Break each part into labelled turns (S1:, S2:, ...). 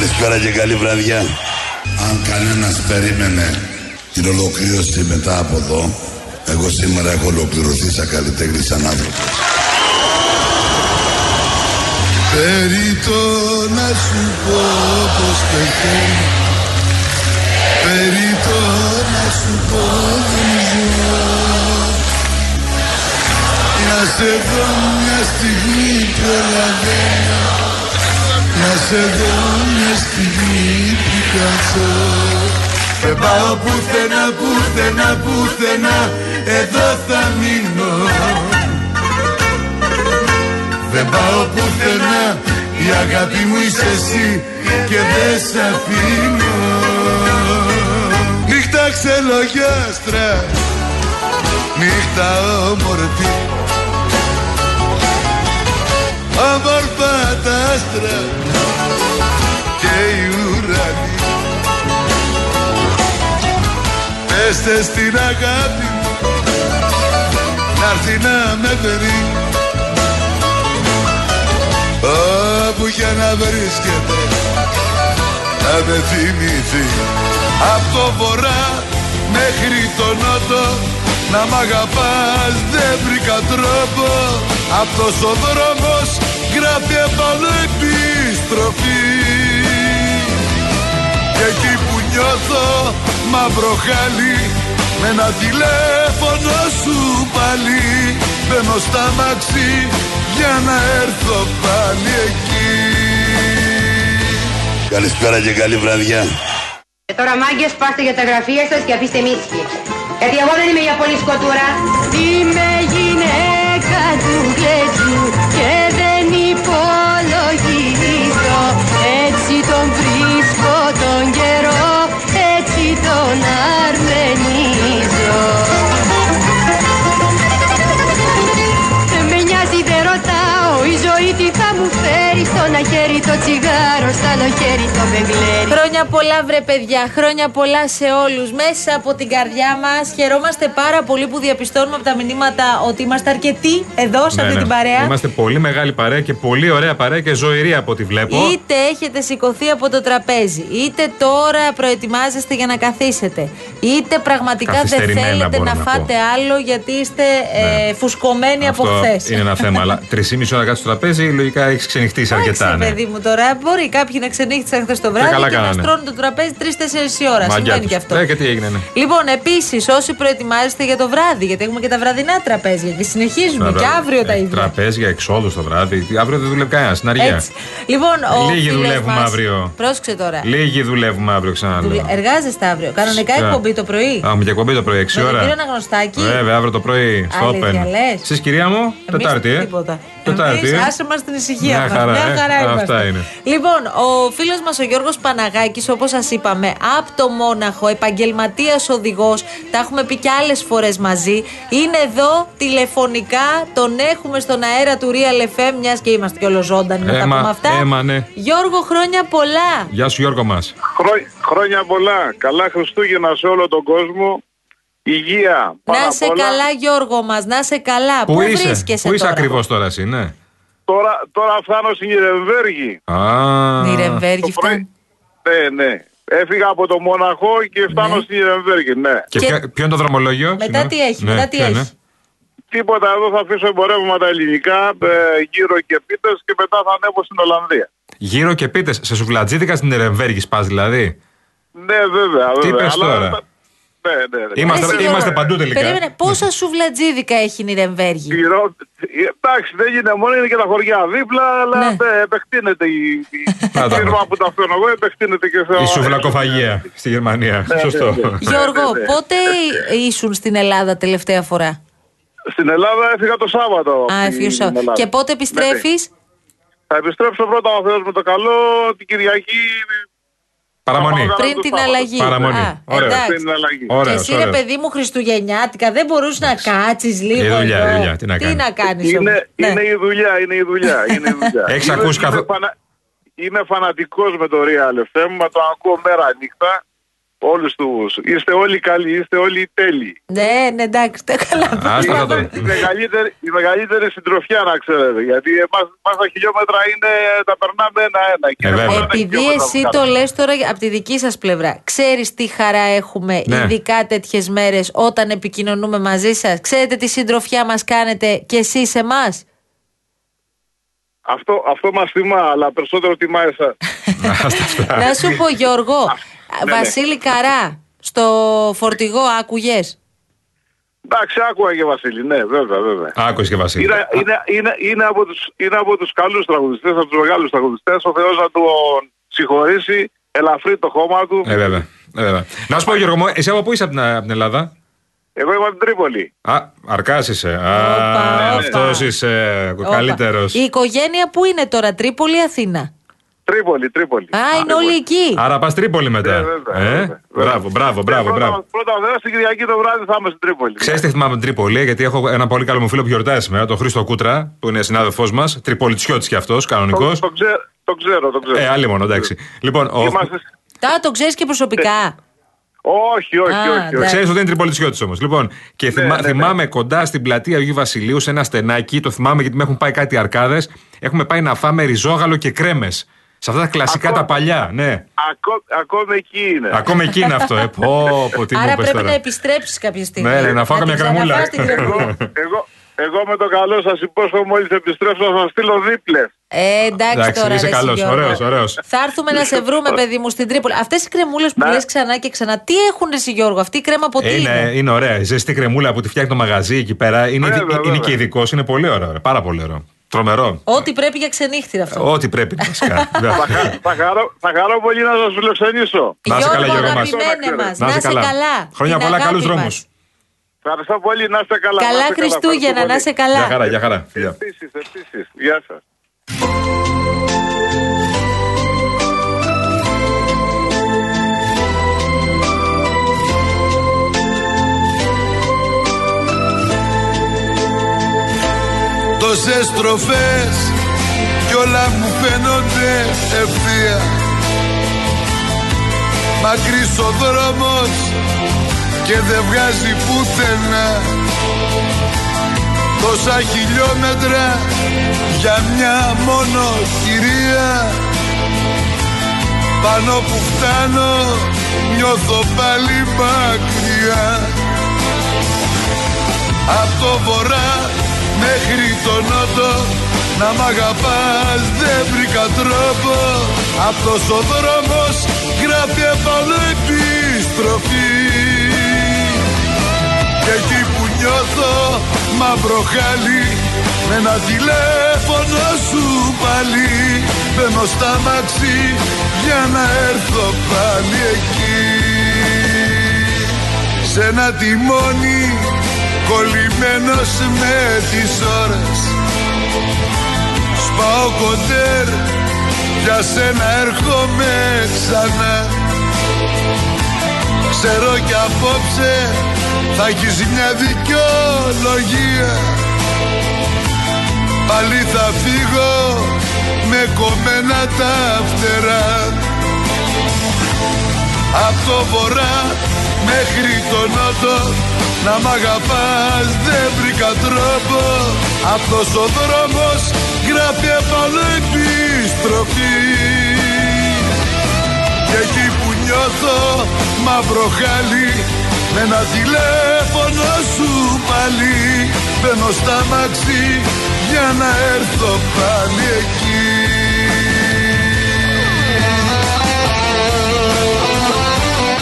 S1: Καλησπέρα και καλή βραδιά. Αν κανένας περίμενε την ολοκλήρωση μετά από εδώ, εγώ σήμερα έχω ολοκληρωθεί σαν καλλιτέχνη σαν άνθρωπο. Περίτω να σου πω πως πεθαίνω Περίτω να σου πω δεν ζω Να σε δω μια στιγμή προλαβαίνω Να σε δω μια στιγμή που καθώ Δεν πάω πουθενά, πουθενά, πουθενά. Εδώ θα μείνω. Δεν πάω πουθενά. Η αγάπη μου είσαι εσύ Και δεν σ' αφήνω. Νύχτα ξελογιάστρα. Νύχτα όμορφη Όμορφα τα άστρα Και η ουρανή Πέστε στην αγάπη Να'ρθει να με περί Όπου και να βρίσκεται να με θυμηθεί. Από το βορρά μέχρι το νότο να μ' αγαπάς δεν βρήκα τρόπο. Αυτός ο δρόμος γράφει επάνω επιστροφή Και εκεί που νιώθω μαύρο χάλι με ένα τηλέφωνο σου πάλι. Μπαίνω στα μαξί για να έρθω πάλι εκεί. Καλησπέρα και καλή βραδιά.
S2: Και τώρα μάγκες πάστε για τα γραφεία σας και αφήστε μίσκι Γιατί εγώ δεν είμαι για πολύ σκοτούρα.
S3: Είμαι γυναίκα του γλέτζου και δεν υπολογίζω. Έτσι τον βρίσκω τον καιρό, έτσι τον αρμενίζω. Δεν με νοιάζει δεν ρωτάω η ζωή τι θα μου φέρει Στο ένα χέρι το τσιγάρο, στο άλλο χέρι το μπεγλέρι
S4: Χρόνια πολλά, βρε παιδιά. Χρόνια πολλά σε όλους. Μέσα από την καρδιά μας χαιρόμαστε πάρα πολύ που διαπιστώνουμε από τα μηνύματα ότι είμαστε αρκετοί εδώ σε αυτή την παρέα.
S5: Ναι, Είμαστε πολύ μεγάλη παρέα και πολύ ωραία παρέα και ζωηρή από ό,τι βλέπω.
S4: Είτε έχετε σηκωθεί από το τραπέζι, είτε τώρα προετοιμάζεστε για να καθίσετε, είτε πραγματικά δεν
S5: Καθυστερημένα
S4: θέλετε
S5: μπορώ
S4: να
S5: να
S4: φάτε άλλο γιατί είστε ε, φουσκωμένοι από
S5: Αυτό
S4: χθες.
S5: είναι ένα θέμα. Αλλά τρεις ώρα κάτω στο τραπέζι, λογικά έχεις ξενυχτήσει αρκετά.
S4: Εντάξει,
S5: Ναι.
S4: παιδί μου τώρα, μπορεί κάποιοι να ξενύχτησαν χθες το βράδυ
S5: καλά
S4: και, να
S5: κάνανε.
S4: στρώνουν το τραπέζι 3-4 ώρα.
S5: Μαγκιά
S4: Συμβαίνει
S5: τους.
S4: και αυτό.
S5: Ε, και τι έγινε, ναι.
S4: Λοιπόν, επίσης, όσοι προετοιμάζεστε για το βράδυ, γιατί έχουμε και τα βραδινά τραπέζια και συνεχίζουμε και αύριο τα
S5: Ε,
S4: ίδια.
S5: Τραπέζια, εξόδου το βράδυ. Αύριο δεν δουλεύει κανένας. Στην αργία.
S4: Έτσι. Λοιπόν, ο
S5: Λίγοι
S4: φίλος
S5: δουλεύουμε
S4: μας-
S5: αύριο.
S4: Πρόσεξε τώρα.
S5: Λίγοι δουλεύουμε αύριο ξανά.
S4: Δουλε- Εργάζεστε αύριο. Κανονικά
S5: Φυσικά.
S4: εκπομπή το πρωί.
S5: Α, Έχουμε και εκπομπή το πρωί, 6
S4: Με τον
S5: ώρα.
S4: κύριο Αναγνωστάκη.
S5: Βέβαια, αύριο το πρωί στο
S4: Αλήθεια,
S5: Open.
S4: λες.
S5: Εσείς, κυρία μου,
S4: Εμείς
S5: Τετάρτη, ε;
S4: Τίποτα.
S5: Τετάρτη.
S4: Εμείς
S5: ε.
S4: άσε μας την ησυχία
S5: Μια
S4: μας.
S5: χαρά,
S4: Μια
S5: ε.
S4: χαρά είμαστε.
S5: Αυτά είναι.
S4: Λοιπόν, ο φίλος μας ο Γιώργος Παναγάκης, όπως σας είπαμε, από το Μόναχο, επαγγελματίας οδηγός, τα έχουμε πει και άλλες φορές μαζί, είναι εδώ τηλεφωνικά, τον έχουμε στον αέρα του Real FM, μιας και είμαστε και όλο ζωντανοί να τα
S5: Έμα,
S4: πούμε αυτά.
S5: έμα, ναι.
S4: Γιώργο, χρόνια πολλά.
S5: Γεια σου, Γιώργο μας.
S6: Χρό- Χρόνια πολλά. Καλά Χριστούγεννα σε όλο τον κόσμο. Υγεία. Πάνω
S4: να
S6: απ'
S4: σε
S6: όλα.
S4: καλά, Γιώργο μας, να σε καλά.
S5: Πού είσαι,
S4: βρίσκεσαι
S5: πού είσαι
S4: τώρα;
S5: ακριβώς τώρα, εσύ, ναι.
S6: Τώρα, τώρα φτάνω στην Ιρεμβέργη.
S5: Α,
S4: Νιρεμβέργη
S6: Το πρωί-
S4: φτάνει.
S6: Ναι, ναι. Έφυγα από το Μοναχό και φτάνω
S4: Ναι.
S6: στην Ιρεμβέργη, ναι.
S5: Και,
S4: Και-
S5: ποιο, ποιο είναι το δρομολόγιο,
S4: Μετά
S5: συγγνώμη;
S4: τι έχει,
S5: Ναι,
S4: μετά τι
S5: ποιο είναι;
S4: έχει.
S6: Τίποτα, εδώ θα αφήσω εμπορεύματα ελληνικά, ε, γύρω και πίτες και μετά θα ανέβω στην Ολλανδία.
S5: Γύρω και πείτε, σε σουβλατζίδικα στην Ερεμβέργη πα δηλαδή;
S6: Ναι, βέβαια, βέβαια.
S5: Τι είπες
S6: αλλά-
S5: τώρα;
S6: Ναι, ναι, ναι.
S5: Είμαστε-
S4: Εσύ,
S5: είμαστε
S4: Γιώργο,
S5: παντού τελικά.
S4: Περίμενε, πόσα σουβλατζίδικα έχει η Νιρεμβέργη;
S6: Γύρω- Εντάξει, δεν είναι μόνο, είναι και τα χωριά δίπλα, αλλά
S4: Ναι.
S6: ε, επεκτείνεται η, η
S5: Να τα
S6: φίρμα
S5: βρω.
S6: που τα φέρνω εγώ, επεκτείνεται και σε
S5: Η σουβλακοφαγία στη Γερμανία.
S6: Ναι,
S5: Σωστό.
S6: ναι, ναι.
S4: Γιώργο,
S6: ναι, ναι.
S4: πότε ήσουν στην Ελλάδα τελευταία φορά;
S6: Στην Ελλάδα έφυγα το Σάββατο. από
S4: Α,
S6: την
S4: έφυγε ο Σάββατο.
S6: Ελλάδα.
S4: Και πότε
S6: Ναι,
S4: επιστρέφεις;
S6: ναι. Θα επιστρέψω πρώτα ο Θεός με το καλό την Κυριακή.
S5: Παραμονή.
S6: Πάμε
S4: Πριν
S6: το
S4: την
S6: Σάββατο.
S4: αλλαγή.
S5: Παραμονή.
S4: Α,
S5: Ωραία.
S6: Πριν
S4: εντάξει.
S6: την αλλαγή.
S4: Και
S5: Ωραίος,
S4: εσύ, ρε
S5: ωραίος.
S4: παιδί μου, Χριστουγεννιάτικα, δεν μπορούσε να κάτσεις λίγο.
S5: Η δουλειά,
S4: εδώ.
S5: η δουλειά, τι να κάνεις.
S4: να κάνεις
S6: Είναι,
S4: όμως. Ναι.
S6: είναι η δουλειά, είναι η δουλειά. Είναι η δουλειά.
S5: Έχεις
S6: Είμαι-
S5: ακούσει
S6: είμαι
S5: καθο-
S6: φανα- Είμαι φανατικός με το Real FM, μα το ακούω μέρα νύχτα όλους τους. Είστε όλοι καλοί, είστε όλοι τέλειοι.
S4: Ναι, ναι, εντάξει, τα καλά.
S5: Άστα θα το.
S6: η, μεγαλύτερη, η μεγαλύτερη συντροφιά να ξέρετε. Γιατί εμάς, μας τα χιλιόμετρα είναι, τα περνάμε ένα-ένα. Και
S5: Ε, βέβαια.
S6: ένα
S4: Επειδή
S6: χιλιόμετρο
S4: εσύ
S6: που
S4: το
S6: κάνουμε.
S4: λες τώρα από τη δική σας πλευρά, ξέρεις τι χαρά έχουμε
S5: Ναι.
S4: ειδικά τέτοιες μέρες όταν επικοινωνούμε μαζί σας. Ξέρετε τι συντροφιά μας κάνετε και εσείς εμάς;
S6: Αυτό, αυτό μας θυμά, αλλά περισσότερο τιμά εσάς.
S5: Άστα αυτά.
S4: Να σου πω Γιώργο,
S6: ναι.
S4: Βασίλη Καρά, στο φορτηγό άκουγες;
S6: Εντάξει, άκουγα και Βασίλη, ναι, βέβαια, βέβαια.
S5: Άκουσε και Βασίλη.
S6: Είναι, είναι, είναι, είναι, από τους, είναι από τους καλούς τραγουδιστές, από τους μεγάλους τραγουδιστές. Ο Θεός να τον συγχωρήσει, ελαφρύ το χώμα του.
S5: Ε, βέβαια. Ε, βέβαια. Να σου πω, Γιώργο, μου, εσύ από πού είσαι από την, από την Ελλάδα;
S6: Εγώ είμαι από την Τρίπολη.
S5: Α, αρκάς είσαι.
S4: Όπα,
S5: Α,
S4: όπα.
S5: αυτός είσαι ο
S4: Όπα.
S5: καλύτερος.
S4: Η οικογένεια που είναι τώρα, Τρίπολη ή Αθήνα;
S6: Τρίπολη, Τρίπολη.
S4: Α, είναι όλοι εκεί.
S5: Άρα πας Τρίπολη μετά.
S6: Ε, βέβαια,
S5: ε;
S6: βέβαια.
S5: Μπράβο, μπράβο, μπράβο.
S6: Ε, πρώτα,
S5: μπράβο.
S6: πρώτα βέβαια στην Κυριακή το βράδυ θα είμαι στην Τρίπολη.
S5: Ξέρεις τι θυμάμαι την Τρίπολη, γιατί έχω ένα πολύ καλό μου φίλο που γιορτάζει σήμερα, τον Χρήστο Κούτρα, που είναι συνάδελφός μας, τριπολιτσιώτη κι αυτός, κανονικός.
S6: Το, το, ξέ- το ξέρω, το ξέρω.
S5: Ε, άλλη μόνο, εντάξει. Λοιπόν, ο...
S6: Είμαστε...
S4: Τα το ξέρεις και προσωπικά.
S6: Όχι, όχι,
S4: Α,
S6: όχι. όχι.
S4: εντάξει.
S5: Ξέρεις ότι είναι τριπολιτσιώτη όμως. Λοιπόν, και θυμά-
S6: ναι, ναι.
S5: θυμάμαι κοντά στην πλατεία Αγίου Βασιλείου, σε ένα στενάκι, το θυμάμαι γιατί με έχουν πάει κάτι αρκάδες. Έχουμε πάει να φάμε ριζόγαλο και κρέμες. Σε αυτά τα κλασικά
S6: Ακόμα.
S5: τα παλιά, ναι.
S6: Ακό, ακόμα εκεί είναι.
S5: Ακόμα εκεί είναι αυτό, ε. Πω, πω, τι μου
S4: Άρα
S5: είπες
S4: πρέπει
S5: τώρα.
S4: να επιστρέψεις κάποια στιγμή.
S5: Ναι, ναι, να φάω καμιά
S4: την
S5: κρεμούλα.
S4: ξαναφάς την κρεμούλα.
S6: εγώ, εγώ με το καλό σας υπόσχομαι μόλις επιστρέψω θα σας στείλω δίπλες.
S4: Ε, εντάξει,
S5: Εντάξει,
S4: τώρα.
S5: είσαι
S4: ρε,
S5: καλός,
S4: Γιώργο.
S5: ωραίος, ωραίος.
S4: Θα έρθουμε να σε βρούμε, παιδί μου, στην Τρίπολη. Αυτές οι κρεμούλες που
S6: Ναι.
S4: λες ξανά και ξανά, τι έχουν εσύ, Γιώργο, αυτή η κρέμα από τι
S5: Ε, είναι,
S4: είναι.
S5: είναι ωραία. Η ζεστή κρεμούλα που τη φτιάχνει το μαγαζί εκεί πέρα. Είναι,
S6: Βέβαια,
S5: ειδι- είναι
S6: βέβαια.
S5: και ειδικός, είναι πολύ ωραίο. ρε, Πάρα πολύ ωραίο. Τρομερό.
S4: Ό,τι πρέπει για ξενύχτηρα αυτό.
S5: Ό,τι πρέπει βασικά.
S6: θα, χα- θα, χαρώ, θα χαρώ πολύ να σας φιλοξενήσω.
S5: Να είσαι καλά,
S4: Γιώργο,
S5: Γιώργο μας.
S4: αγαπημένε μας,
S5: Να
S4: να
S5: είσαι
S4: είσαι
S5: καλά.
S4: καλά.
S5: Χρόνια
S4: Την
S5: πολλά,
S4: αγάπη
S5: καλούς
S4: μας.
S5: δρόμους.
S6: Ευχαριστώ πολύ, να είστε καλά. να
S4: Καλά
S6: είστε
S4: Χριστούγεννα, να είσαι καλά.
S5: Γεια χαρά, γεια χαρά. Φιλιά.
S6: Επίσης, επίσης. Γεια σας.
S1: Τόσες στροφές κι όλα μου φαίνονται ευθεία. Μακρύς ο δρόμος και δεν βγάζει πουθενά. Τόσα χιλιόμετρα για μια μόνο κυρία. Πάνω που φτάνω νιώθω πάλι μακριά. Απ' το βορρά μέχρι το νότο Να μ' αγαπάς δεν βρήκα τρόπο. Αυτός ο δρόμος γράφει επάνω επιστροφή Και εκεί που νιώθω μαύρο χάλι Με ένα τηλέφωνο σου πάλι. Μπαίνω στα μαξί για να έρθω πάλι εκεί. Σε ένα τιμόνι κολλημένος με τις ώρες. Σπάω κοντέρ για σένα έρχομαι ξανά. Ξέρω κι απόψε θα έχεις μια δικαιολογία. Πάλι θα φύγω με κομμένα τα φτερά Απ' το βορρά μέχρι το νότο Να μ' αγαπάς δεν βρήκα τρόπο. Αυτός ο δρόμος γράφει επάνω επιστροφή Και εκεί που νιώθω μαύρο χάλι Με ένα τηλέφωνο σου πάλι. Μπαίνω στα μαξί για να έρθω πάλι εκεί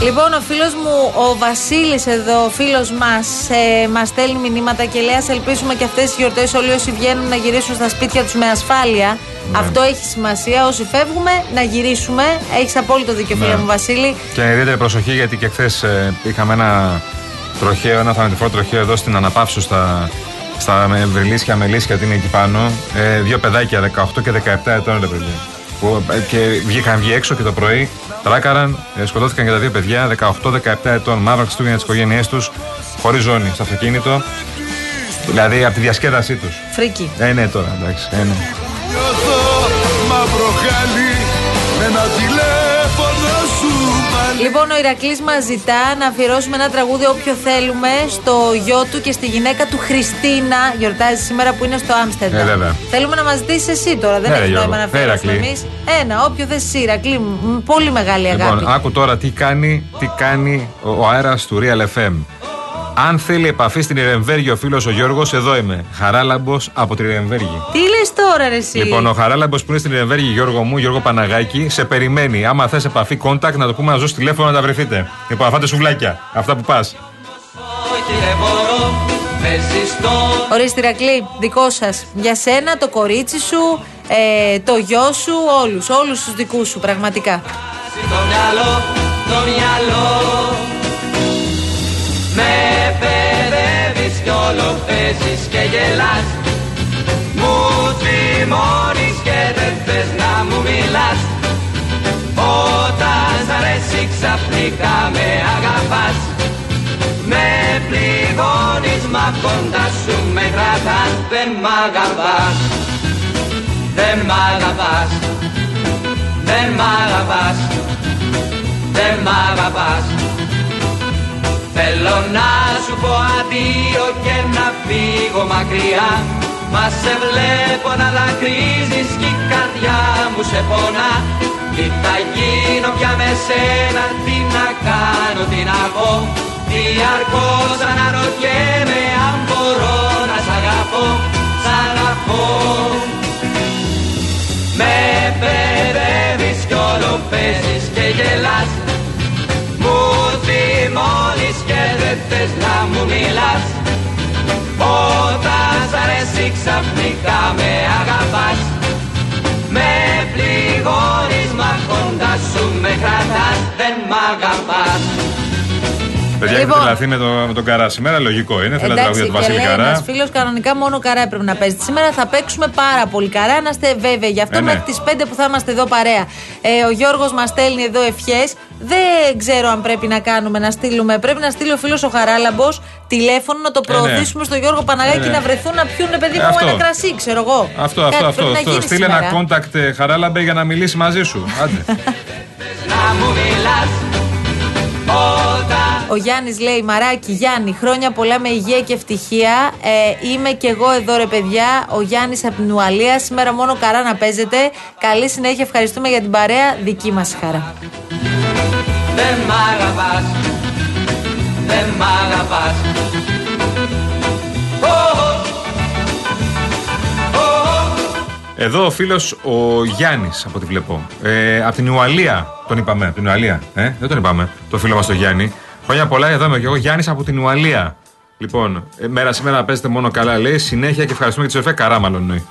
S4: Λοιπόν, ο φίλος μου, ο Βασίλης εδώ, ο φίλος μας, ε, μας στέλνει μηνύματα και λέει: Α ελπίσουμε και αυτές τις γιορτές όλοι όσοι βγαίνουν να γυρίσουν στα σπίτια τους με ασφάλεια.
S5: Ναι.
S4: Αυτό έχει σημασία. Όσοι φεύγουμε, να γυρίσουμε. Έχεις απόλυτο δίκιο, φίλε
S5: Ναι.
S4: μου, Βασίλη.
S5: Και ιδιαίτερη προσοχή γιατί και χθες είχαμε ένα τροχαίο, ένα θανατηφόρο τροχαίο εδώ στην Αναπαύσου στα, στα με- Βρυλίσια, Μελίσια, τι είναι εκεί πάνω. Ε, δύο παιδάκια, 18 και 17 ετών, ρε παιδιά. Που, ε, και βγήκαν βγει έξω και το πρωί, τράκαραν, ε, σκοτώθηκαν και τα δύο παιδιά, 18-17 ετών, μαύρα Χριστούγεννα στις οικογένειές τους, χωρίς ζώνη στο αυτοκίνητο. Δηλαδή από τη διασκέδασή τους.
S4: Φρίκη.
S5: Ε, ναι, τώρα εντάξει. Ε, ναι.
S1: Νιώθω μαύρο χάλι με ένα τηλέφωνο σου πάλι
S4: Λοιπόν, ο Ηρακλής μας ζητά να αφιερώσουμε ένα τραγούδι όποιο θέλουμε στο γιο του και στη γυναίκα του Χριστίνα. Γιορτάζει σήμερα που είναι στο Άμστερνταμ.
S5: Ε, βέβαια.
S4: Θέλουμε να μας ζητήσεις εσύ τώρα. Δεν
S5: Ναι,
S4: έχει
S5: Γιώργο.
S4: νόημα να αφιερώσουμε
S5: Ηρακλή.
S4: εμείς. Ένα, όποιο θες εσύ, Ηρακλή. Μ, Πολύ μεγάλη αγάπη.
S5: Λοιπόν, άκου τώρα τι κάνει, τι κάνει ο, ο αέρας του Real FM. Αν θέλει επαφή στην Ιρεμβέργη ο φίλος ο Γιώργος, εδώ είμαι. Χαράλαμπος από την Ιρεμβέργη.
S4: Τι λες τώρα, ρε, εσύ;
S5: Λοιπόν, ο Χαράλαμπος που είναι στην Ιρεμβέργη, Γιώργο μου, Γιώργο Παναγάκη, σε περιμένει. Άμα θες επαφή, contact, να το πούμε να ζω τηλέφωνο να τα βρεθείτε. Λοιπόν, αφάτε σουβλάκια. Αυτά που πας.
S4: Ορίστε, Ηρακλή, δικό σας. Για σένα, το κορίτσι σου, ε, το γιο σου, όλους. Όλους τους δικούς σου, πραγματικά.
S7: Το μυαλό, το μυαλό Με παιδεύεις κι όλο παίζεις και γελάς. Μου θυμώνεις και δεν θες να μου μιλάς. Όταν σ' αρέσει ξαφνικά με αγαπάς. Με πληγώνεις μα κοντά σου με κρατάς. Δεν μ' αγαπάς. Δεν μ' αγαπάς. Δεν μ' αγαπάς, πω αντίο και να φύγω μακριά. Μα σε βλέπω να δακρύζεις κι η καρδιά μου σε πονά. Τι θα γίνω πια με σένα, τι να κάνω, τι να πω. Διαρκώς αναρωτιέμαι αν μπορώ να σ' αγαπώ, σ' αγαπώ. Με παιδεύεις κι όλο παίζεις και γελάς. Μου θυμώνεις και δεν θες να μου μιλάς Όταν σ' αρέσει ξαφνικά με αγαπάς. Με πληγώνεις μα κοντά σου με κρατάς Δεν μ' αγαπάς
S5: Παιδιά,
S4: Λοιπόν.
S5: έχετε τρελαθεί με, το, με τον Καρά σήμερα. Λογικό είναι. Θέλετε τραγούδια του
S4: και
S5: Βασίλη
S4: λέει
S5: Καρά.
S4: ένας φίλος κανονικά μόνο καρά έπρεπε να παίζει. Σήμερα θα παίξουμε πάρα πολύ καρά, να είστε βέβαιοι. Γι' αυτό
S5: Ε, ναι.
S4: μέχρι τις 5 που θα είμαστε εδώ παρέα. Ε, ο Γιώργος μας στέλνει εδώ ευχές. Δεν ξέρω αν πρέπει να κάνουμε, να στείλουμε. Πρέπει να στείλει ο φίλος ο Χαράλαμπος τηλέφωνο να το
S5: Ε, ναι.
S4: προωθήσουμε στο Γιώργο Παναγάκη
S5: Ε, ναι.
S4: να βρεθούν να πιούν παιδί
S5: Ε,
S4: μου
S5: αυτό.
S4: ένα κρασί, ξέρω εγώ.
S5: Αυτό,
S4: Κάτι
S5: αυτό, αυτό.
S4: πρέπει να
S5: αυτό.
S4: γίνει
S5: Στείλε
S4: σήμερα.
S5: ένα contact ε, Χαράλαμπε για να μιλήσει μαζί σου. Άντε.
S4: Ο Γιάννης λέει: Μαράκι, Γιάννη, χρόνια πολλά με υγεία και ευτυχία. Ε, είμαι και εγώ εδώ, ρε παιδιά. Ο Γιάννης από την Ουαλία. Σήμερα μόνο καρά να παίζετε. Καλή συνέχεια. Ευχαριστούμε για την παρέα. Δική μας χαρά.
S7: δεν μ' αγαπάς Δεν μ' αγαπάς
S5: Εδώ ο φίλος ο Γιάννης, από ό,τι βλέπω. Ε, από την Ουαλία τον είπαμε. Την Ουαλία. Ε, δεν τον είπαμε. Το φίλο μας τον Γιάννη. Χρόνια πολλά, εδώ είμαι και εγώ. Γιάννης από την Ουαλία. Λοιπόν, ε, μέρα σήμερα να παίζετε μόνο καλά, λέει. Συνέχεια και ευχαριστούμε και τη Σοφία Καρά, μάλλον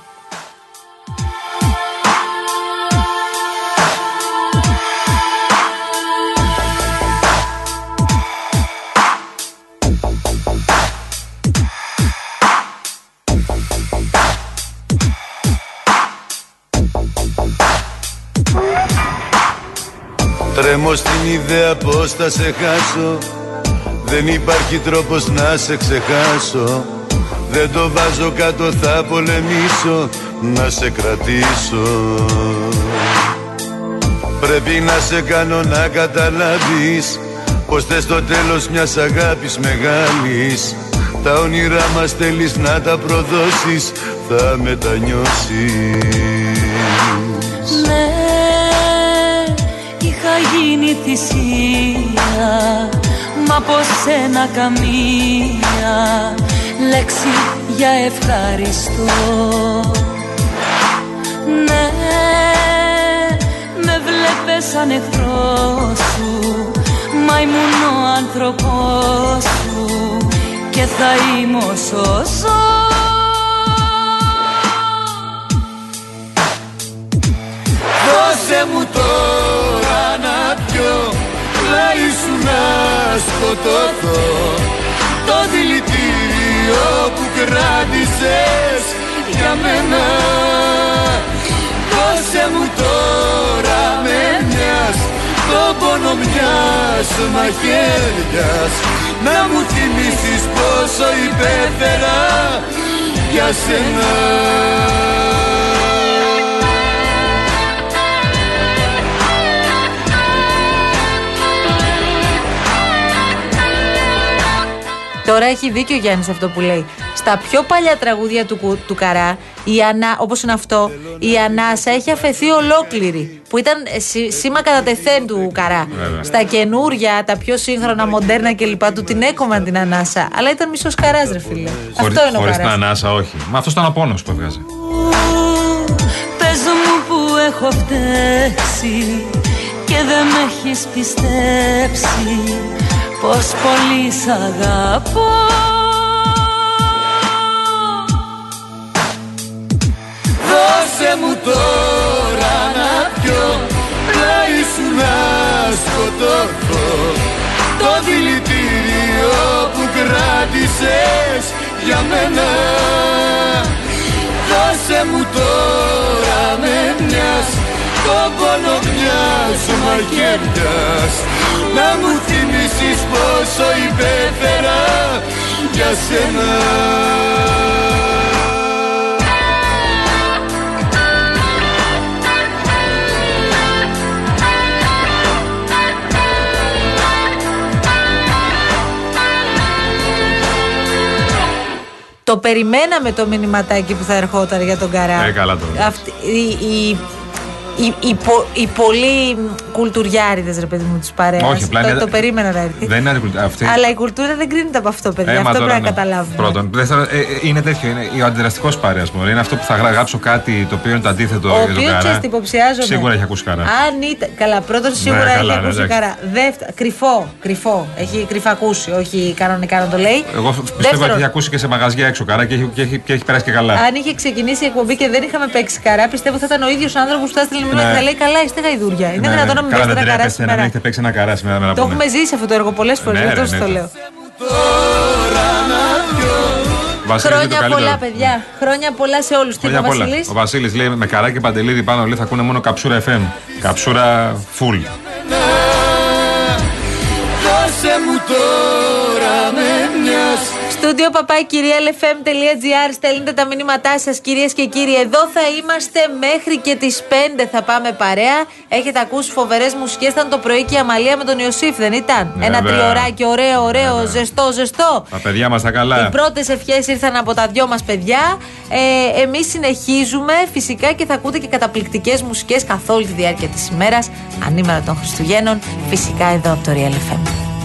S1: Τρέμω στην ιδέα πως θα σε χάσω. Δεν υπάρχει τρόπος να σε ξεχάσω. Δεν το βάζω κάτω θα πολεμήσω. Να σε κρατήσω. Πρέπει να σε κάνω να καταλάβεις Πως θες το τέλος μιας αγάπης μεγάλης. Τα όνειρά μας θέλεις να τα προδώσεις Θα μετανιώσεις
S8: γίνει θυσία. Μα από σένα καμία λέξη για ευχαριστώ Ναι, με βλέπες σαν εχθρό σου Μα ήμουν ο άνθρωπός σου Και θα είμαι όσο ζω
S1: Δώσε μου τώρα να πιω Πλάι σου να σκοτωθώ Το δηλητήριο που κράτησες για μένα. Δώσε μου τώρα με μιας Το πόνο μιας μαχαίριας Να μου θυμίσεις πόσο υπέφερα για σένα
S4: Τώρα έχει δίκιο ο Γιάννης αυτό που λέει. Στα πιο παλιά τραγούδια του, κου- του Καρά, η Ανά, όπως είναι αυτό, η Ανάσα έχει αφαιθεί ολόκληρη. Που ήταν ε, σή- σήμα κατά τεθέν του Καρά.
S5: Βέβαια.
S4: Στα καινούρια, τα πιο σύγχρονα, μοντέρνα κλπ. του την έκομαν την Ανάσα. Αλλά ήταν μισός Καράς, ρε φίλε.
S5: Χωρί
S4: αυτό είναι ο
S5: χωρίς την
S4: Καρά.
S5: ανάσα, όχι. Μα αυτός ήταν ο πόνος που έβγαζε.
S8: Πες μου που έχω φταίξει και δεν με έχεις πιστέψει πως πολύ σ' αγαπώ.
S1: Δώσε μου τώρα να πιω Πλάι σου να σκοτωθώ. Το δηλητήριο που κράτησες για μένα. Δώσε μου τώρα με μιας Το πόνο μιας μαχαιριάς Να μου θυμίσεις πόσο υπέφερα για σένα
S4: Το περιμέναμε το μηνυματάκι που θα ερχόταν για τον Καρά.
S5: Ε, καλά τώρα.
S4: Αυτή, η, η, οι, οι, πο- οι πολύ κουλτουριάριδες, ρε παιδί μου, τη παρέας.
S5: Όχι, απλά
S4: το,
S5: είναι-
S4: το περίμενα να έρθει.
S5: Δεν είναι αντικουλτ- αυτή.
S4: Αλλά η κουλτούρα δεν κρίνεται από αυτό, παιδιά.
S5: Ε, μα
S4: αυτό
S5: τώρα,
S4: πρέπει να
S5: ναι.
S4: καταλάβουμε.
S5: Πρώτον. Δεύτερον, ε, ε, είναι τέτοιο. Είναι ο αντιδραστικός παρέας μου. Είναι αυτό που θα γρα- γράψω κάτι το οποίο είναι το αντίθετο
S4: Ο
S5: για τον
S4: οποίος
S5: Καρά.
S4: ξέρεις τι υποψιάζομαι.
S5: Σίγουρα έχει ακούσει καρά.
S4: Αν ήταν. Καλά, πρώτον σίγουρα
S5: Ναι,
S4: έχει
S5: καλά, ναι,
S4: ακούσει
S5: εντάξει.
S4: καρά. Δεύτερον, κρυφό, κρυφό. Έχει κρυφακούσει, όχι κανονικά να το λέει.
S5: Εγώ πιστεύω
S4: Δεύτερον,
S5: ότι έχει ακούσει και σε μαγαζιά έξω καρά και έχει, και έχει, και έχει περάσει και καλά.
S4: Αν είχε ξεκινήσει η εκπομπή και δεν είχαμε παίξει καρά, πιστεύω θα ήταν ο ίδιος άνθρωπος που θα έστειλε μήνυμα
S5: Ναι.
S4: και θα λέει: Καλά, είστε γαϊδούρια. Είναι
S5: Ναι,
S4: δυνατόν
S5: ναι.
S4: να μην
S5: Καλά,
S4: παίξετε
S5: δεν
S4: ένα καρά
S5: τρέπεστε να μην
S4: σήμερα.
S5: έχετε παίξει ένα καρά σήμερα. να
S4: Το
S5: πούμε.
S4: έχουμε ζήσει αυτό το έργο πολλές φορές,
S5: Ναι,
S4: γι' αυτό
S5: ρε,
S4: σας
S5: ναι,
S4: το
S5: ναι.
S4: λέω.
S5: Βασίλης είναι το
S4: Χρόνια
S5: καλύτερο.
S4: πολλά, παιδιά. Χρόνια πολλά σε όλους. Τι είπε
S5: Χρόνια
S4: ο
S5: πολλά.
S4: Βασίλης;
S5: Ο Βασίλης λέει με καρά και παντελίδι πάνω λέει θα ακούνε μόνο καψούρα FM. Καψούρα full.
S1: Δώσε μου τώρα με μιας
S4: Στούντιο παπάει κυρία LFM.gr στέλνετε τα μηνύματά σας, κυρίες και κύριοι. Εδώ θα είμαστε μέχρι και τις 5 θα πάμε παρέα. Έχετε ακούσει φοβερές μουσικές. Ήταν το πρωί και η Αμαλία με τον Ιωσήφ, δεν ήταν;
S5: Ναι,
S4: Ένα
S5: βέβαια.
S4: τριωράκι ωραίο, ωραίο, ζεστό, ζεστό.
S5: Τα παιδιά μας τα καλά.
S4: Οι πρώτες ευχές ήρθαν από τα δυο μας παιδιά. Ε, Εμείς συνεχίζουμε φυσικά και θα ακούτε και καταπληκτικές μουσικές καθ' όλη τη διάρκεια της ημέρας. Ανήμερα των Χριστουγέννων. Φυσικά εδώ από το Real FM.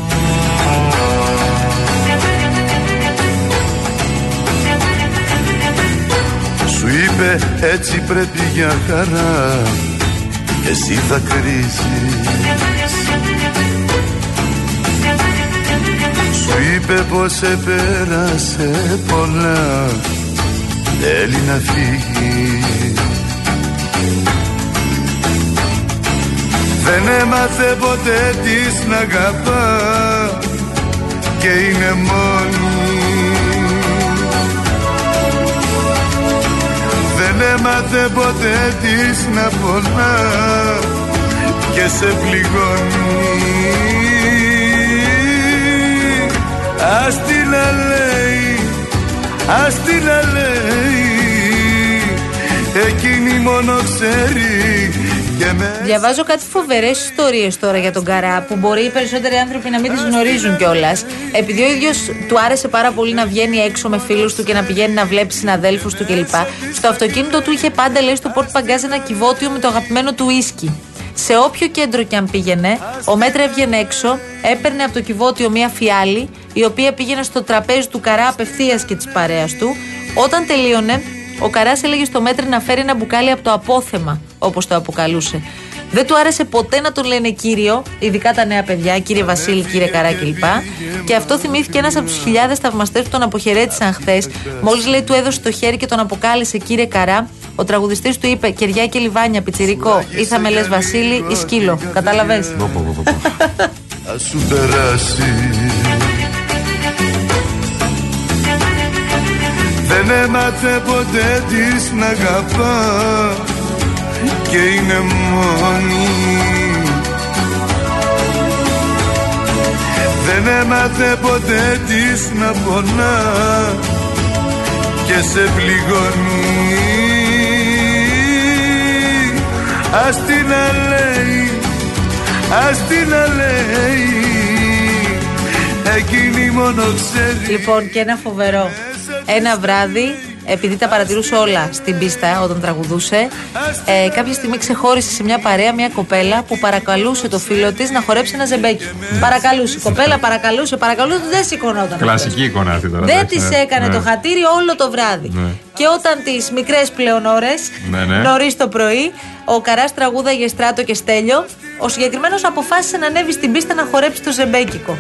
S1: Είπε έτσι πρέπει για χαρά Εσύ θα κρίζεις Σου είπε πως επέρασε πολλά Θέλει να φύγει. Δεν έμαθε ποτέ της να αγαπά Και είναι μόνη έμαθε ποτέ της να πονά και σε πληγώνεις. Ας την να λέει, ας την να λέει Εκείνη μόνο ξέρει και με
S4: Διαβάζω κάτι φοβερές ιστορίες τώρα για τον Καρά που μπορεί οι περισσότεροι άνθρωποι να μην τις γνωρίζουν κιόλας. Επειδή ο ίδιος του άρεσε πάρα πολύ να βγαίνει έξω με φίλους του και να πηγαίνει να βλέπει συναδέλφους του κλπ. Στο αυτοκίνητο του είχε πάντα λέει στο πόρτ παγκάζ ένα κυβότιο με το αγαπημένο του ίσκι. Σε όποιο κέντρο και αν πήγαινε, ο Μέτρα έβγαινε έξω, έπαιρνε από το κυβότιο μία φιάλη, η οποία πήγαινε στο τραπέζι του Καρά απευθείας και της παρέας του. Όταν τελείωνε, ο Καράς έλεγε στο Μέτρη να φέρει ένα μπουκάλι από το απόθεμα, όπως το αποκαλούσε. Δεν του άρεσε ποτέ να τον λένε κύριο, ειδικά τα νέα παιδιά, κύριε Βασίλη, κύριε Καρά κλπ. Και αυτό θυμήθηκε ένας από τους χιλιάδες θαυμαστές που τον αποχαιρέτησαν χθες. Μόλις λέει του έδωσε το χέρι και τον αποκάλεσε κύριε Καρά, ο τραγουδιστής του είπε Κεριά και λιβάνια, πιτσιρικό, ή θα με λες Βασίλη ή σκύλο. Κατάλαβες;
S5: Πω, πω, πω, πω, πω.
S1: θα σου περάσει Δεν έμαθε ποτέ της να αγαπάς και είναι μόνη. Δεν έμαθε ποτέ της να πονά και σε πληγώνει. Ας την να λέει, ας την να λέει Εκείνη μόνο ξέρει.
S4: Λοιπόν, και ένα φοβερό. Ένα βράδυ, επειδή τα παρατηρούσε όλα στην πίστα όταν τραγουδούσε, ε, κάποια στιγμή ξεχώρισε σε μια παρέα μια κοπέλα που παρακαλούσε το φίλο της να χορέψει ένα ζεμπέκι. Παρακαλούσε. Η κοπέλα παρακαλούσε, παρακαλούσε, δεν σηκωνόταν.
S5: Κλασική εικόνα αυτή τώρα.
S4: Δεν
S5: εντάξει,
S4: της
S5: ναι.
S4: έκανε
S5: Ναι.
S4: το χατήρι όλο το βράδυ.
S5: Ναι.
S4: Και όταν τις μικρές πλέον ώρες,
S5: Ναι, ναι.
S4: νωρίς το πρωί, ο Καράς τραγούδαγε στράτο και στέλιο, ο συγκεκριμένος αποφάσισε να ανέβει στην πίστα να χορέψει το ζεμπέκικο.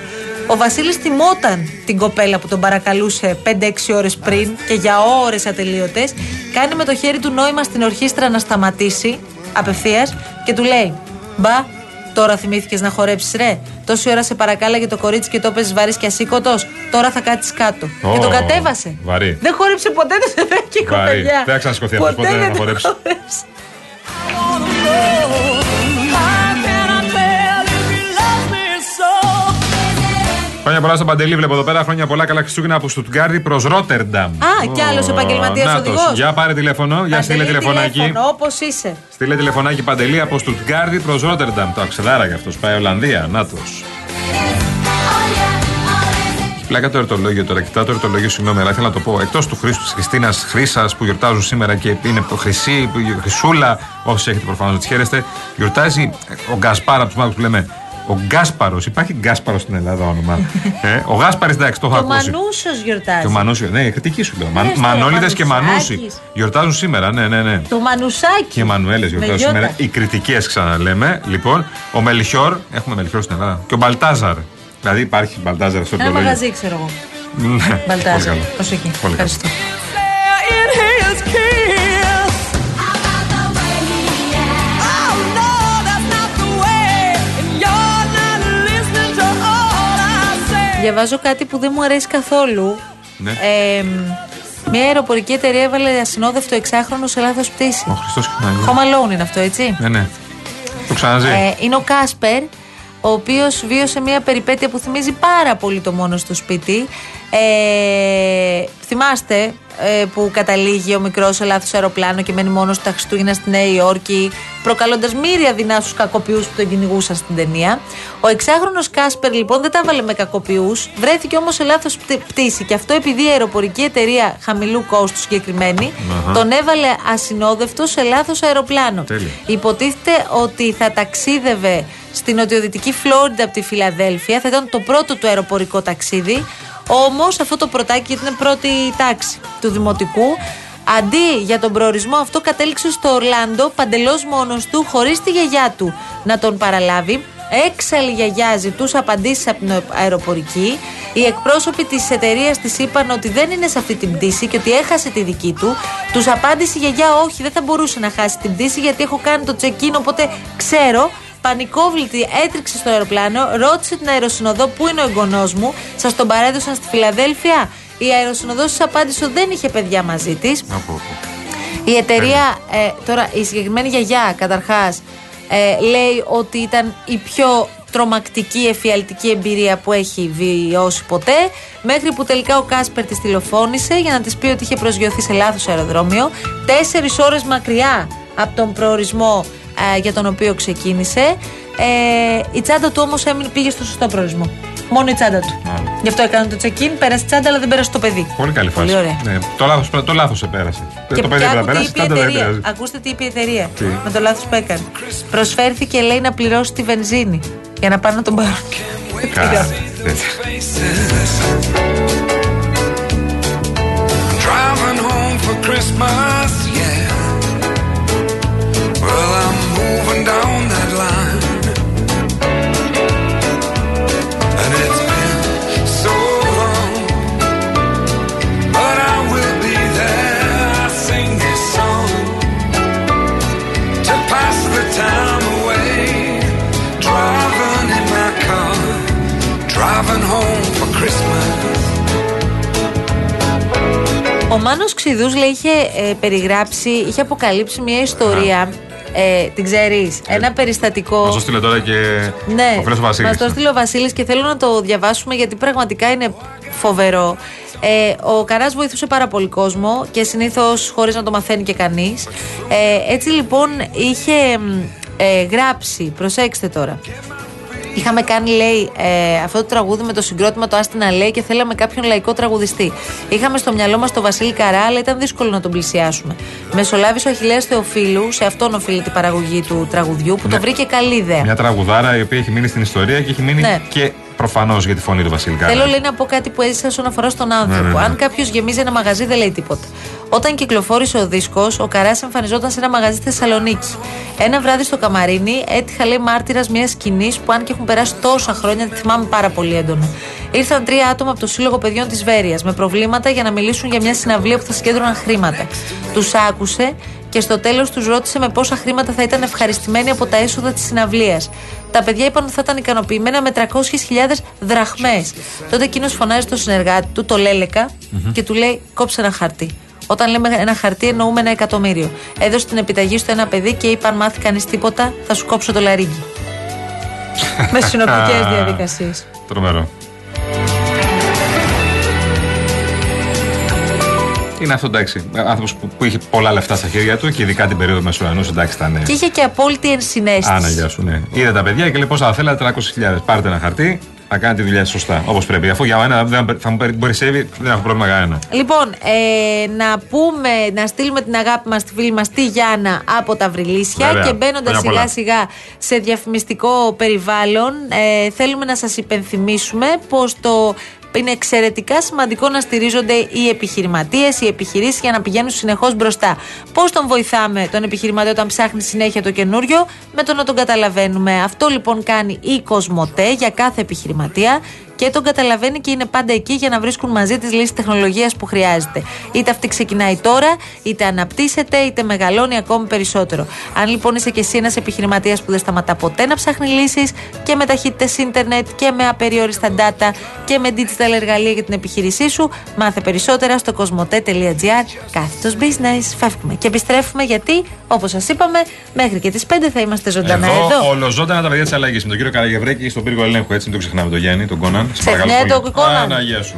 S4: Ο Βασίλης τιμόταν την κοπέλα που τον παρακαλούσε 5-6 ώρες πριν και για ώρες ατελείωτες. Κάνει με το χέρι του νόημα στην ορχήστρα να σταματήσει απευθείας και του λέει: Μπα, τώρα θυμήθηκες να χορέψεις, ρε. Τόση ώρα σε παρακάλαγε το κορίτσι και το έπαιζε βαρύς και ασήκωτος. Τώρα θα κάτσεις κάτω.
S5: Ω,
S4: και τον κατέβασε.
S5: βαρύ.
S4: Δεν χόρεψε ποτέ το ζεμπέκικο,
S5: Βαρύ.
S4: παιδιά.
S5: Δεν θα ξανασηκωθεί αυτός, ποτέ δεν θα
S4: το
S5: χορέψει. Χρόνια πολλά στον Παντελή, βλέπω εδώ πέρα. Χρόνια πολλά, καλά Χριστούγεννα από Στουτγκάρδη προς Ρότερνταμ.
S4: Α, κι άλλος επαγγελματίας
S5: Νάτος.
S4: οδηγός.
S5: Για πάρε τηλέφωνο, για στείλε τηλεφωνάκι.
S4: Όπως είσαι.
S5: Στείλε τηλεφωνάκι Παντελή από Στουτγκάρδη προς Ρότερνταμ. Το αξεδάρα για αυτός. Πάει Ολλανδία, Νάτος. Πλάκα το ερωτολόγιο τώρα, κοιτάω το ερωτολόγιο, συγγνώμη, αλλά ήθελα να το πω. Εκτός του Χρήστου, της Χριστίνας, Χρήσας που γιορτάζουν σήμερα και είναι χρυσή, χρυσούλα, όσοι έχετε προφανώς να τις χαίρεστε, γιορτάζει ο Γκασπάρα από τους μάγους που λέμε. Ο Γκάσπαρος, υπάρχει Γκάσπαρος στην Ελλάδα όνομα. ε, ο Γάσπαρης, εντάξει, το έχω
S4: Το
S5: ακούσει.
S4: Μανούσος γιορτάζει.
S5: Και ο Μανούσιο, ναι, η κριτική σου λέω.
S4: Ναι, στο
S5: Μανόλιδε και
S4: Μανουσάκης.
S5: Μανούσι γιορτάζουν σήμερα, ναι, ναι, ναι.
S4: Το Μανουσάκι.
S5: Και οι Μανουέλε γιορτάζουν
S4: γιώτα.
S5: σήμερα. Οι κριτικές ξαναλέμε. Λοιπόν, ο Μελιχιόρ, έχουμε Μελιχιόρ στην Ελλάδα. Και ο Μπαλτάζαρ. Δηλαδή υπάρχει Μπαλτάζαρ στο
S4: Ένα
S5: ερωτολόγιο.
S4: μαγαζί, ξέρω εγώ.
S5: Ναι, πολύ
S4: Μπαλτάζα.
S5: καλό.
S4: Προσοχή.
S5: Πολύ καλό.
S4: Ευχαριστώ. Διαβάζω κάτι που δεν μου αρέσει καθόλου.
S5: Ναι.
S4: Ε, μια αεροπορική εταιρεία έβαλε ασυνόδευτο εξάχρονο σε λάθος πτήση.
S5: Ο Χριστός και
S4: Home Alone είναι αυτό, έτσι;
S5: Ναι, ναι. Το ξαναζεί.
S4: Ε, είναι ο Κάσπερ, ο οποίος βίωσε μια περιπέτεια που θυμίζει πάρα πολύ το μόνο στο σπίτι. Ε, θυμάστε ε, που καταλήγει ο μικρός σε λάθος αεροπλάνο και μένει μόνος τα Χριστούγεννα στη Νέα Υόρκη, προκαλώντας μύρια δεινά στους κακοποιούς που τον κυνηγούσαν στην ταινία. Ο εξάχρονο Κάσπερ λοιπόν δεν τα έβαλε με κακοποιούς, βρέθηκε όμως σε λάθος πτήση και αυτό επειδή η αεροπορική εταιρεία χαμηλού κόστου συγκεκριμένη
S5: Αχα.
S4: τον έβαλε ασυνόδευτο σε λάθος αεροπλάνο.
S5: Τέλεια.
S4: Υποτίθεται ότι θα ταξίδευε στην νοτιοδυτική Φλόριντα από τη Φιλαδέλφια. Θα ήταν το πρώτο του αεροπορικό ταξίδι. Όμως αυτό το πρωτάκι, γιατί είναι πρώτη τάξη του δημοτικού, αντί για τον προορισμό αυτό, κατέληξε στο Ορλάντο παντελώς μόνος του, χωρίς τη γιαγιά του να τον παραλάβει. Έξαλλη γιαγιά ζητούσε απαντήσεις από την αεροπορική. Οι εκπρόσωποι της εταιρείας της είπαν ότι δεν είναι σε αυτή την πτήση και ότι έχασε τη δική του. Τους απάντησε η γιαγιά: Όχι, δεν θα μπορούσε να χάσει την πτήση γιατί έχω κάνει το check-in, οπότε ξέρω. Πανικόβλητη έτριξε στο αεροπλάνο, ρώτησε την αεροσυνοδό πού είναι ο εγγονός μου, σας τον παρέδωσαν στη Φιλαδέλφια; Η αεροσυνοδός της απάντησε ότι δεν είχε παιδιά μαζί της.
S5: Να πω, πω.
S4: Η εταιρεία, ε, τώρα η συγκεκριμένη γιαγιά καταρχάς, ε, λέει ότι ήταν η πιο τρομακτική εφιαλτική εμπειρία που έχει βιώσει ποτέ. Μέχρι που τελικά ο Κάσπερ της τηλεφώνησε για να της πει ότι είχε προσγειωθεί σε λάθος αεροδρόμιο. Τέσσερις ώρες μακριά από τον προορισμό ε, για τον οποίο ξεκίνησε. Ε, η τσάντα του όμως πήγε στο σωστό προορισμό. Μόνο η τσάντα του.
S5: Μάλιστα.
S4: Γι' αυτό έκανε το check-in, πέρασε η τσάντα, αλλά δεν πέρασε το παιδί.
S5: Πολύ καλή φάση.
S4: Πολύ ωραία.
S5: Ναι, το λάθος το λάθος επέρασε.
S4: Και,
S5: το παιδί
S4: και
S5: πρέπει να
S4: άκου τι
S5: πέρασε,
S4: είπε η
S5: πάντα δεν
S4: εταιρεία.
S5: πειράζει.
S4: Ακούστε τι είπε η εταιρεία.
S5: Τι;
S4: Με το λάθος που έκανε. Προσφέρθηκε, λέει, να πληρώσει τη βενζίνη για να πάνε να τον πάρουν.
S5: Κάτι τέτοιο.
S1: Driving home for Christmas, moving down that line. And it's been so long. But I will be there. I sing this song to pass the time away. Driving in my car, driving home for Christmas.
S4: Ο Μάνος Ξηδούς λέει είχε ε, περιγράψει, είχε αποκαλύψει μια ιστορία. Ε, την ξέρεις, ένα περιστατικό.
S5: Θα το στείλω τώρα και
S4: Ναι,
S5: ο φίλος ο
S4: μας
S5: Βασίλης.
S4: το στείλε ο Βασίλης και θέλω να το διαβάσουμε γιατί πραγματικά είναι φοβερό. Ε, ο Καράς βοηθούσε πάρα πολύ κόσμο και συνήθως χωρίς να το μαθαίνει και κανείς. Ε, έτσι λοιπόν είχε μ, ε, γράψει, προσέξτε τώρα. Είχαμε κάνει, λέει, ε, αυτό το τραγούδι με το συγκρότημα το Άστινα λέει και θέλαμε κάποιον λαϊκό τραγουδιστή. Είχαμε στο μυαλό μας τον Βασίλη Καρά, αλλά ήταν δύσκολο να τον πλησιάσουμε. Μεσολάβησε ο Αχηλέα Θεοφίλου, σε αυτόν οφείλεται η παραγωγή του τραγουδιού, που
S5: Ναι.
S4: το βρήκε καλή ιδέα.
S5: Μια τραγουδάρα η οποία έχει μείνει στην ιστορία και έχει μείνει
S4: Ναι.
S5: και προφανώς για τη φωνή του Βασιλικά.
S4: Θέλω λέει να πω κάτι που έζησα όσον αφορά στον άνθρωπο.
S5: Ναι, ναι, ναι.
S4: Αν κάποιος γεμίζει ένα μαγαζί, δεν λέει τίποτα. Όταν κυκλοφόρησε ο δίσκος, ο Καράς εμφανιζόταν σε ένα μαγαζί στη Θεσσαλονίκη. Ένα βράδυ στο καμαρίνι έτυχα λέει μάρτυρας μιας σκηνής που, αν και έχουν περάσει τόσα χρόνια, τη θυμάμαι πάρα πολύ έντονα. Ήρθαν τρία άτομα από το Σύλλογο Παιδιών της Βέρειας με προβλήματα για να μιλήσουν για μια συναυλία που θα συγκέντρωναν χρήματα. Τους άκουσε και στο τέλος τους ρώτησε με πόσα χρήματα θα ήταν ευχαριστημένοι από τα έσοδα της συναυλίας. Τα παιδιά είπαν ότι θα ήταν ικανοποιημένα με 300.000 δραχμές. Τότε εκείνος φωνάζει τον συνεργάτη του, το λελεκα και του λέει: Κόψε ένα χαρτί. Όταν λέμε ένα χαρτί, εννοούμε ένα εκατομμύριο. Έδωσε την επιταγή στο ένα παιδί και είπε: Αν μάθει κανείς τίποτα, θα σου κόψω το λαρίγκι. με συνοπτικές διαδικασίες.
S5: Τρομερό. Είναι αυτό εντάξει. Άνθρωπος που, που είχε πολλά λεφτά στα χέρια του και ειδικά την περίοδο Μεσουρανού, εντάξει ήταν.
S4: Και είχε και απόλυτη ενσυναίσθηση.
S5: Άνα, γεια σου, ναι. Είδε τα παιδιά και λέει πόσα θα θέλατε, 300.000. Πάρτε ένα χαρτί, θα κάνετε τη δουλειά σας σωστά. Όπως πρέπει. Αφού για μένα δεν θα μου περισσεύει, δεν έχω πρόβλημα κανένα.
S4: Λοιπόν, ε, να πούμε, να στείλουμε την αγάπη μας στη φίλη μας τη Γιάννα από τα Βρυλίσια
S5: Βέβαια.
S4: και μπαίνοντας
S5: Χρόνια
S4: σιγά
S5: πολλά.
S4: σιγά σε διαφημιστικό περιβάλλον, ε, θέλουμε να σας υπενθυμίσουμε πως το είναι εξαιρετικά σημαντικό να στηρίζονται οι επιχειρηματίες, οι επιχειρήσεις για να πηγαίνουν συνεχώς μπροστά. Πώς τον βοηθάμε τον επιχειρηματία όταν ψάχνει συνέχεια το καινούριο, με το να τον καταλαβαίνουμε. Αυτό λοιπόν κάνει η Κοσμοτέ για κάθε επιχειρηματία και τον καταλαβαίνει και είναι πάντα εκεί για να βρίσκουν μαζί τις λύσεις τεχνολογίας που χρειάζεται. Είτε αυτή ξεκινάει τώρα, είτε αναπτύσσεται, είτε μεγαλώνει ακόμη περισσότερο. Αν λοιπόν είσαι και εσύ ένας επιχειρηματίας που δεν σταματά ποτέ να ψάχνει λύσεις και με ταχύτητες ίντερνετ και με απεριόριστα data και με digital εργαλεία για την επιχείρησή σου, μάθε περισσότερα στο κοσμοτέ.gr κάθετος business. Φεύγουμε και επιστρέφουμε γιατί, όπως σας είπαμε, μέχρι και τις 5 θα είμαστε ζωντανά εδώ.
S5: Εδώ, ολοζώντανα τα παιδιά της αλλαγής με τον κύριο Καραγευρέκη στον πύργο ελέγχου. Έτσι, μην το ξεχνάμε τον Γιάννη, τον Κόναν. Σε
S4: Ξεχνιέται
S5: παρακαλώ
S4: ο
S5: πολύ.
S4: Κόναν.
S5: Άνα, γεια σου.